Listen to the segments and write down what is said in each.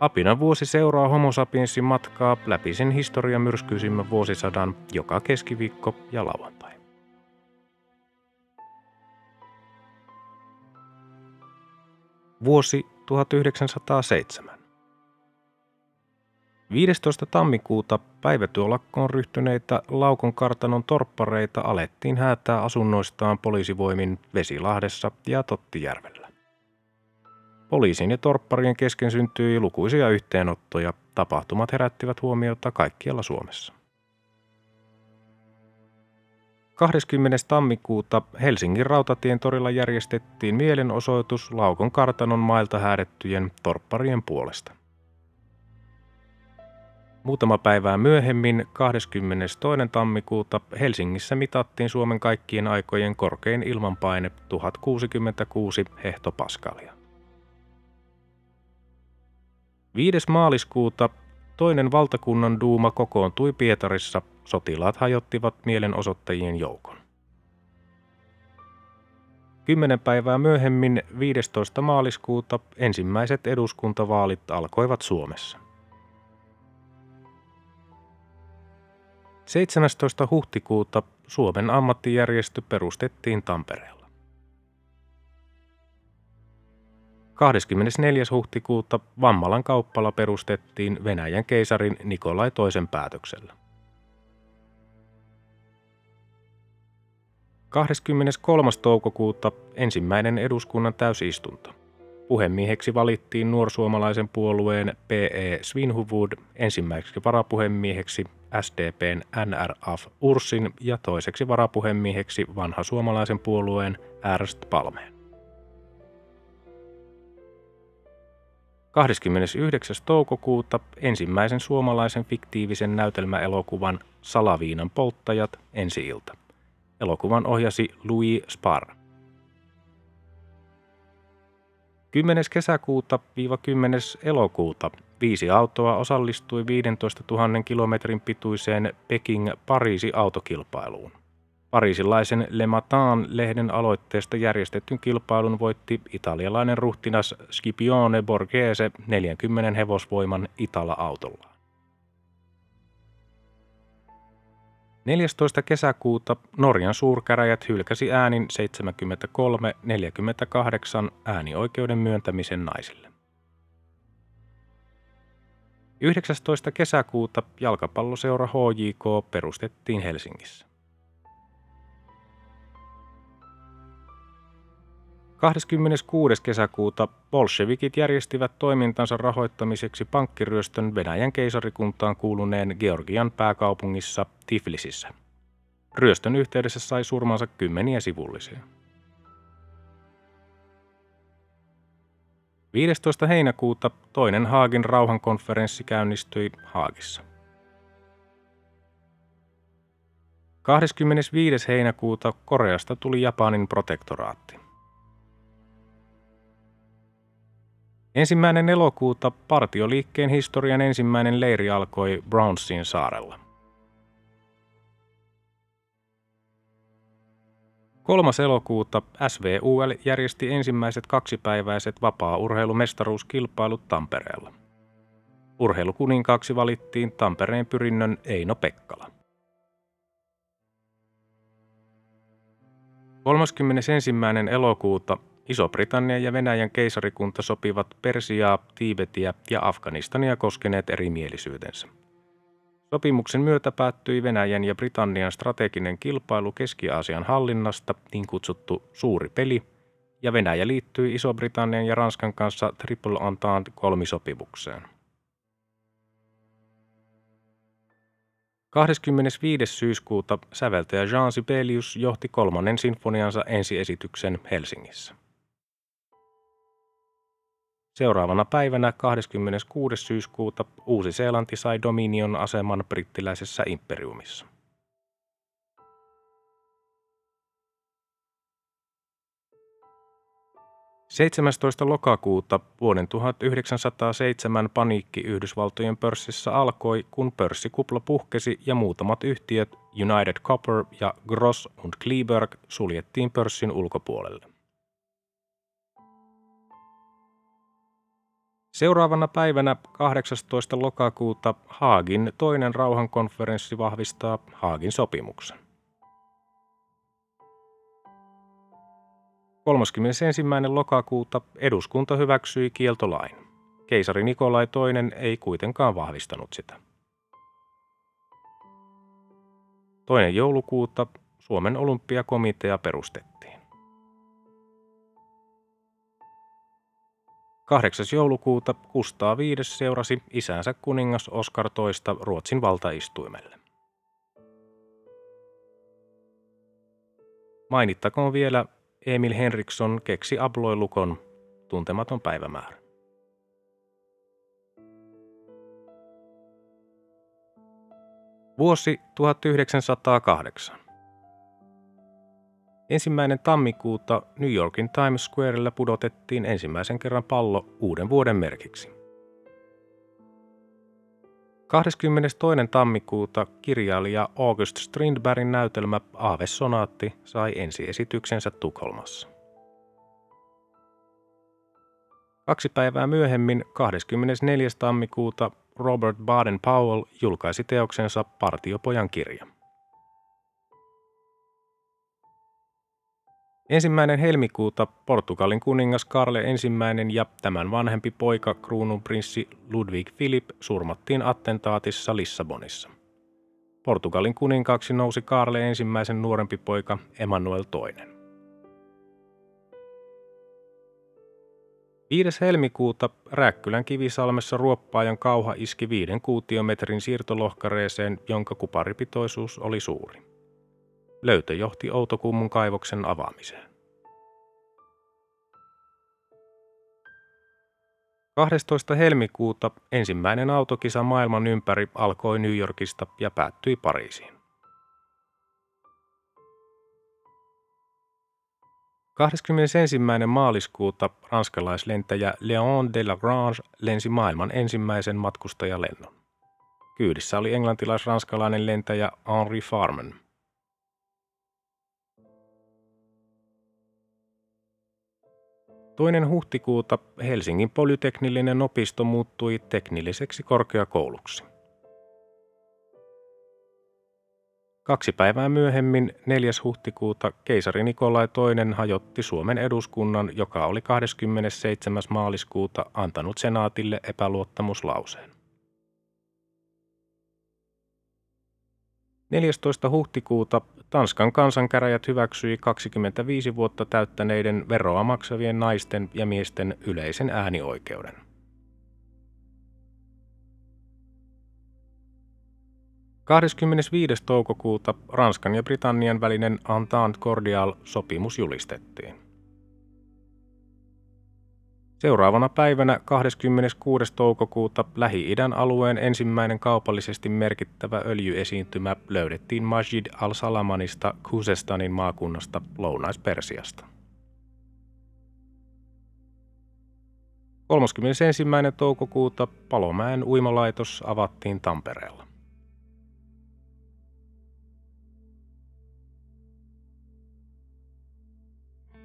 Apinan vuosi seuraa Homo sapiensin matkaa läpi sen historian myrskyisimmän vuosisadan joka keskiviikko ja lauantai. Vuosi 1907. 15. tammikuuta päivätyölakkoon ryhtyneitä Laukon kartanon torppareita alettiin häätää asunnoistaan poliisivoimin Vesilahdessa ja Tottijärvellä. Poliisin ja torpparien kesken syntyi lukuisia yhteenottoja. Tapahtumat herättivät huomiota kaikkialla Suomessa. 20. tammikuuta Helsingin rautatien torilla järjestettiin mielenosoitus Laukon kartanon mailta häädettyjen torpparien puolesta. Muutama päivää myöhemmin, 22. tammikuuta, Helsingissä mitattiin Suomen kaikkien aikojen korkein ilmanpaine 1066 hehtopaskalia. 5. maaliskuuta toinen valtakunnan duuma kokoontui Pietarissa, sotilaat hajottivat mielenosoittajien joukon. Kymmenen päivää myöhemmin, 15. maaliskuuta, ensimmäiset eduskuntavaalit alkoivat Suomessa. 17. huhtikuuta Suomen ammattijärjestö perustettiin Tampereella. 24. huhtikuuta Vammalan kauppala perustettiin Venäjän keisarin Nikolai toisen päätöksellä. 23. toukokuuta ensimmäinen eduskunnan täysistunto. Puhemieheksi valittiin nuorsuomalaisen puolueen P.E. Svinhuvud, ensimmäiseksi varapuhemieheksi SDPn NRF Ursin ja toiseksi varapuhemieheksi vanha suomalaisen puolueen Ernst Palmeen. 29. toukokuuta ensimmäisen suomalaisen fiktiivisen näytelmäelokuvan Salaviinan polttajat ensi ilta. Elokuvan ohjasi Louis Spar. 10. kesäkuuta 10. elokuuta viisi autoa osallistui 15 000 kilometrin pituiseen Peking-Pariisi-autokilpailuun. Pariisilaisen Le Matin-lehden aloitteesta järjestetyn kilpailun voitti italialainen ruhtinas Scipione Borghese 40 hevosvoiman Itala-autolla. 14. kesäkuuta Norjan suurkäräjät hylkäsi äänin 73-48 äänioikeuden myöntämisen naisille. 19. kesäkuuta jalkapalloseura HJK perustettiin Helsingissä. 26. kesäkuuta bolshevikit järjestivät toimintansa rahoittamiseksi pankkiryöstön Venäjän keisarikuntaan kuuluneen Georgian pääkaupungissa Tiflisissä. Ryöstön yhteydessä sai surmansa kymmeniä sivullisia. 15. heinäkuuta toinen Haagin rauhankonferenssi käynnistyi Haagissa. 25. heinäkuuta Koreasta tuli Japanin protektoraatti. Ensimmäinen elokuuta partioliikkeen historian ensimmäinen leiri alkoi Brownsin saarella. Kolmas elokuuta SVUL järjesti ensimmäiset kaksipäiväiset vapaa-urheilumestaruuskilpailut Tampereella. Urheilukuninkaaksi valittiin Tampereen pyrinnön Eino Pekkala. 31. elokuuta Iso-Britannia ja Venäjän keisarikunta sopivat Persiaa, Tiibetiä ja Afganistania koskeneet erimielisyytensä. Sopimuksen myötä päättyi Venäjän ja Britannian strateginen kilpailu Keski-Aasian hallinnasta, niin kutsuttu suuri peli, ja Venäjä liittyi Iso-Britannian ja Ranskan kanssa Triple Entente kolmisopimukseen. 25. syyskuuta säveltäjä Jean Sibelius johti kolmannen sinfoniansa ensiesityksen Helsingissä. Seuraavana päivänä 26. syyskuuta Uusi-Seelanti sai Dominion aseman brittiläisessä imperiumissa. 17. lokakuuta vuoden 1907 paniikki Yhdysvaltojen pörssissä alkoi, kun pörssikupla puhkesi ja muutamat yhtiöt United Copper ja Gross und Kleberg suljettiin pörssin ulkopuolelle. Seuraavana päivänä 18. lokakuuta Haagin toinen rauhankonferenssi vahvistaa Haagin sopimuksen. 31. lokakuuta eduskunta hyväksyi kieltolain. Keisari Nikolai II ei kuitenkaan vahvistanut sitä. Toinen joulukuuta Suomen olympiakomitea perustettiin. 8. joulukuuta Kustaa V seurasi isänsä kuningas Oskar toista Ruotsin valtaistuimelle. Mainittakoon vielä Emil Henriksson keksi abloilukon tuntematon päivämäärä. Vuosi 1908. Ensimmäinen tammikuuta New Yorkin Times Squarella pudotettiin ensimmäisen kerran pallo uuden vuoden merkiksi. 22. tammikuuta kirjailija August Strindbergin näytelmä Aave-sonaatti sai ensiesityksensä Tukholmassa. Kaksi päivää myöhemmin, 24. tammikuuta, Robert Baden-Powell julkaisi teoksensa Partiopojan kirja. Ensimmäinen helmikuuta Portugalin kuningas Karle I ja tämän vanhempi poika kruununprinssi Ludwig Philip surmattiin attentaatissa Lissabonissa. Portugalin kuninkaaksi nousi Karle ensimmäisen nuorempi poika Emmanuel II. 5. helmikuuta Rääkkylän kivisalmessa ruoppaajan kauha iski viiden kuutiometrin siirtolohkareeseen, jonka kuparipitoisuus oli suuri. Löytö johti Outokummun kaivoksen avaamiseen. 12. helmikuuta ensimmäinen autokisa maailman ympäri alkoi New Yorkista ja päättyi Pariisiin. 21. maaliskuuta ranskalaislentäjä Léon de Lagrange lensi maailman ensimmäisen matkustajalennon. Kyydissä oli englantilais-ranskalainen lentäjä Henri Farman – Toinen huhtikuuta Helsingin polyteknillinen opisto muuttui teknilliseksi korkeakouluksi. Kaksi päivää myöhemmin, 4. huhtikuuta, keisari Nikolai II hajotti Suomen eduskunnan, joka oli 27. maaliskuuta antanut senaatille epäluottamuslauseen. 14. huhtikuuta Tanskan kansankäräjät hyväksyi 25 vuotta täyttäneiden veroa maksavien naisten ja miesten yleisen äänioikeuden. Kahdeskymmenesviides toukokuuta Ranskan ja Britannian välinen Entente Cordial-sopimus julistettiin. Seuraavana päivänä 26. toukokuuta Lähi-idän alueen ensimmäinen kaupallisesti merkittävä öljyesiintymä löydettiin Majid al-Salamanista Khuzestanin maakunnasta Lounais-Persiasta. 31. toukokuuta Palomäen uimalaitos avattiin Tampereella.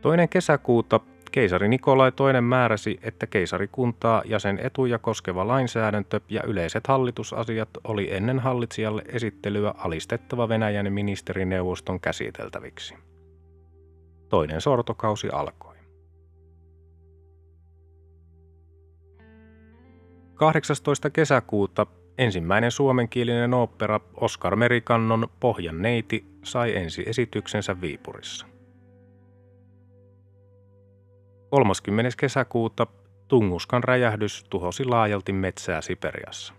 Toinen kesäkuuta Keisari Nikolai II määräsi, että keisarikuntaa ja sen etuja koskeva lainsäädäntö ja yleiset hallitusasiat oli ennen hallitsijalle esittelyä alistettava Venäjän ministerineuvoston käsiteltäviksi. Toinen sortokausi alkoi. 18. kesäkuuta ensimmäinen suomenkielinen opera Oskar Merikannon Pohjan neiti sai ensi esityksensä Viipurissa. 30. kesäkuuta Tunguskan räjähdys tuhosi laajalti metsää Siperiassa.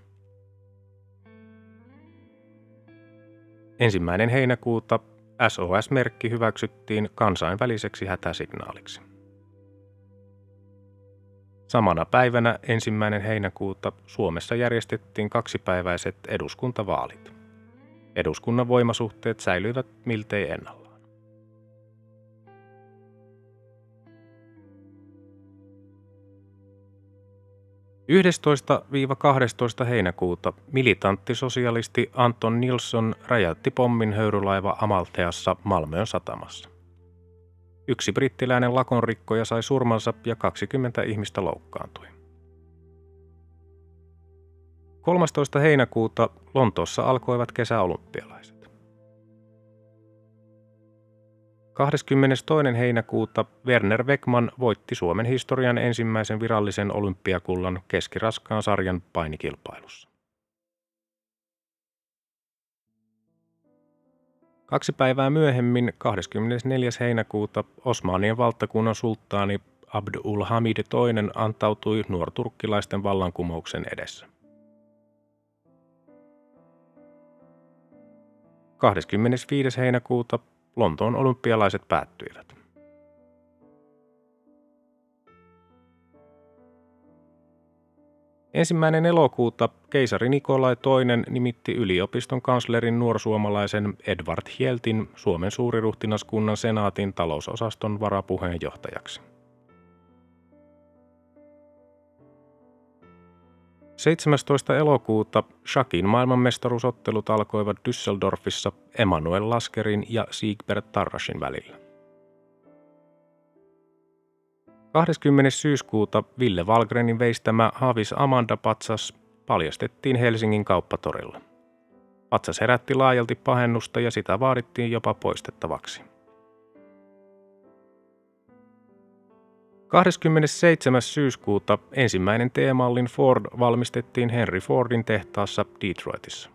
Ensimmäinen heinäkuuta SOS-merkki hyväksyttiin kansainväliseksi hätäsignaaliksi. Samana päivänä ensimmäinen heinäkuuta Suomessa järjestettiin kaksipäiväiset eduskuntavaalit. Eduskunnan voimasuhteet säilyivät miltei ennallaan. 11-12 heinäkuuta militanttisosialisti Anton Nilsson räjäytti pommin höyrylaiva Amaltheassa Malmöön satamassa. Yksi brittiläinen lakonrikkoja sai surmansa ja 20 ihmistä loukkaantui. 13. heinäkuuta Lontoossa alkoivat kesäolympialaiset. 22. heinäkuuta Werner Beckman voitti Suomen historian ensimmäisen virallisen olympiakullan keskiraskaan sarjan painikilpailussa. Kaksi päivää myöhemmin, 24. heinäkuuta, Osmanien valtakunnan sulttaani Abdul Hamid II antautui nuorturkkilaisten vallankumouksen edessä. 25. heinäkuuta Lontoon olympialaiset päättyivät. Ensimmäinen elokuuta keisari Nikolai II nimitti yliopiston kanslerin nuorsuomalaisen Edward Hieltin Suomen suuriruhtinaskunnan senaatin talousosaston varapuheenjohtajaksi. 17. elokuuta Shakin maailmanmestaruusottelut alkoivat Düsseldorfissa Emanuel Laskerin ja Siegbert Tarrasin välillä. 20. syyskuuta Ville Valgrenin veistämä Havis Amanda Patsas paljastettiin Helsingin kauppatorilla. Patsas herätti laajalti pahennusta ja sitä vaadittiin jopa poistettavaksi. 27. syyskuuta ensimmäinen T-mallin Ford valmistettiin Henry Fordin tehtaassa Detroitissa.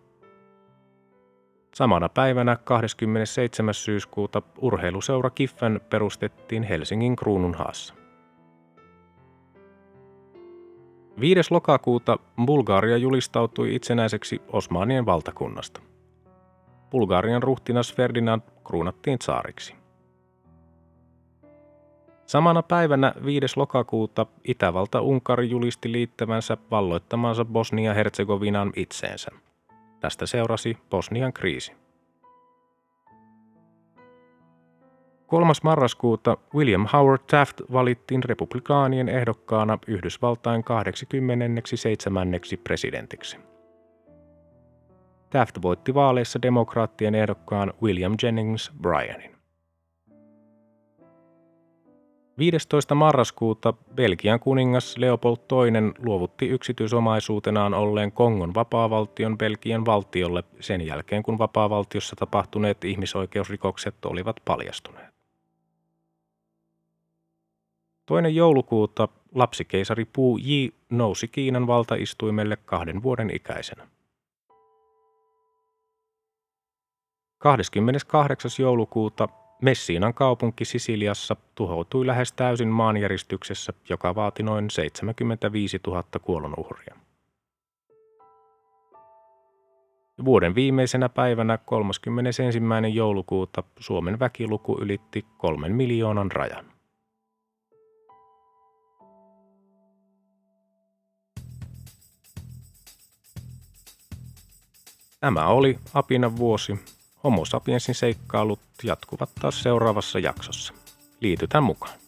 Samana päivänä 27. syyskuuta urheiluseura Kiffen perustettiin Helsingin Kruununhaassa. 5. lokakuuta Bulgaria julistautui itsenäiseksi Osmanien valtakunnasta. Bulgarian ruhtinas Ferdinand kruunattiin saariksi. Samana päivänä 5. lokakuuta Itävalta Unkari julisti liittävänsä valloittamansa Bosnia-Herzegovinan itseensä. Tästä seurasi Bosnian kriisi. 3. marraskuuta William Howard Taft valittiin republikaanien ehdokkaana Yhdysvaltain 87. presidentiksi. Taft voitti vaaleissa demokraattien ehdokkaan William Jennings Bryanin. 15. marraskuuta Belgian kuningas Leopold II luovutti yksityisomaisuutenaan olleen Kongon vapaavaltion Belgian valtiolle sen jälkeen, kun vapaavaltiossa tapahtuneet ihmisoikeusrikokset olivat paljastuneet. Toinen joulukuuta lapsikeisari Pu Yi nousi Kiinan valtaistuimelle kahden vuoden ikäisenä. 28. joulukuuta Messiinan kaupunki Sisiliassa tuhoutui lähes täysin maanjäristyksessä, joka vaati noin 75 000 kuolonuhria. Vuoden viimeisenä päivänä 31. joulukuuta Suomen väkiluku ylitti kolmen miljoonan rajan. Tämä oli Apina vuosi, Homo sapiensin seikkailut jatkuvat taas seuraavassa jaksossa. Liitytään mukaan.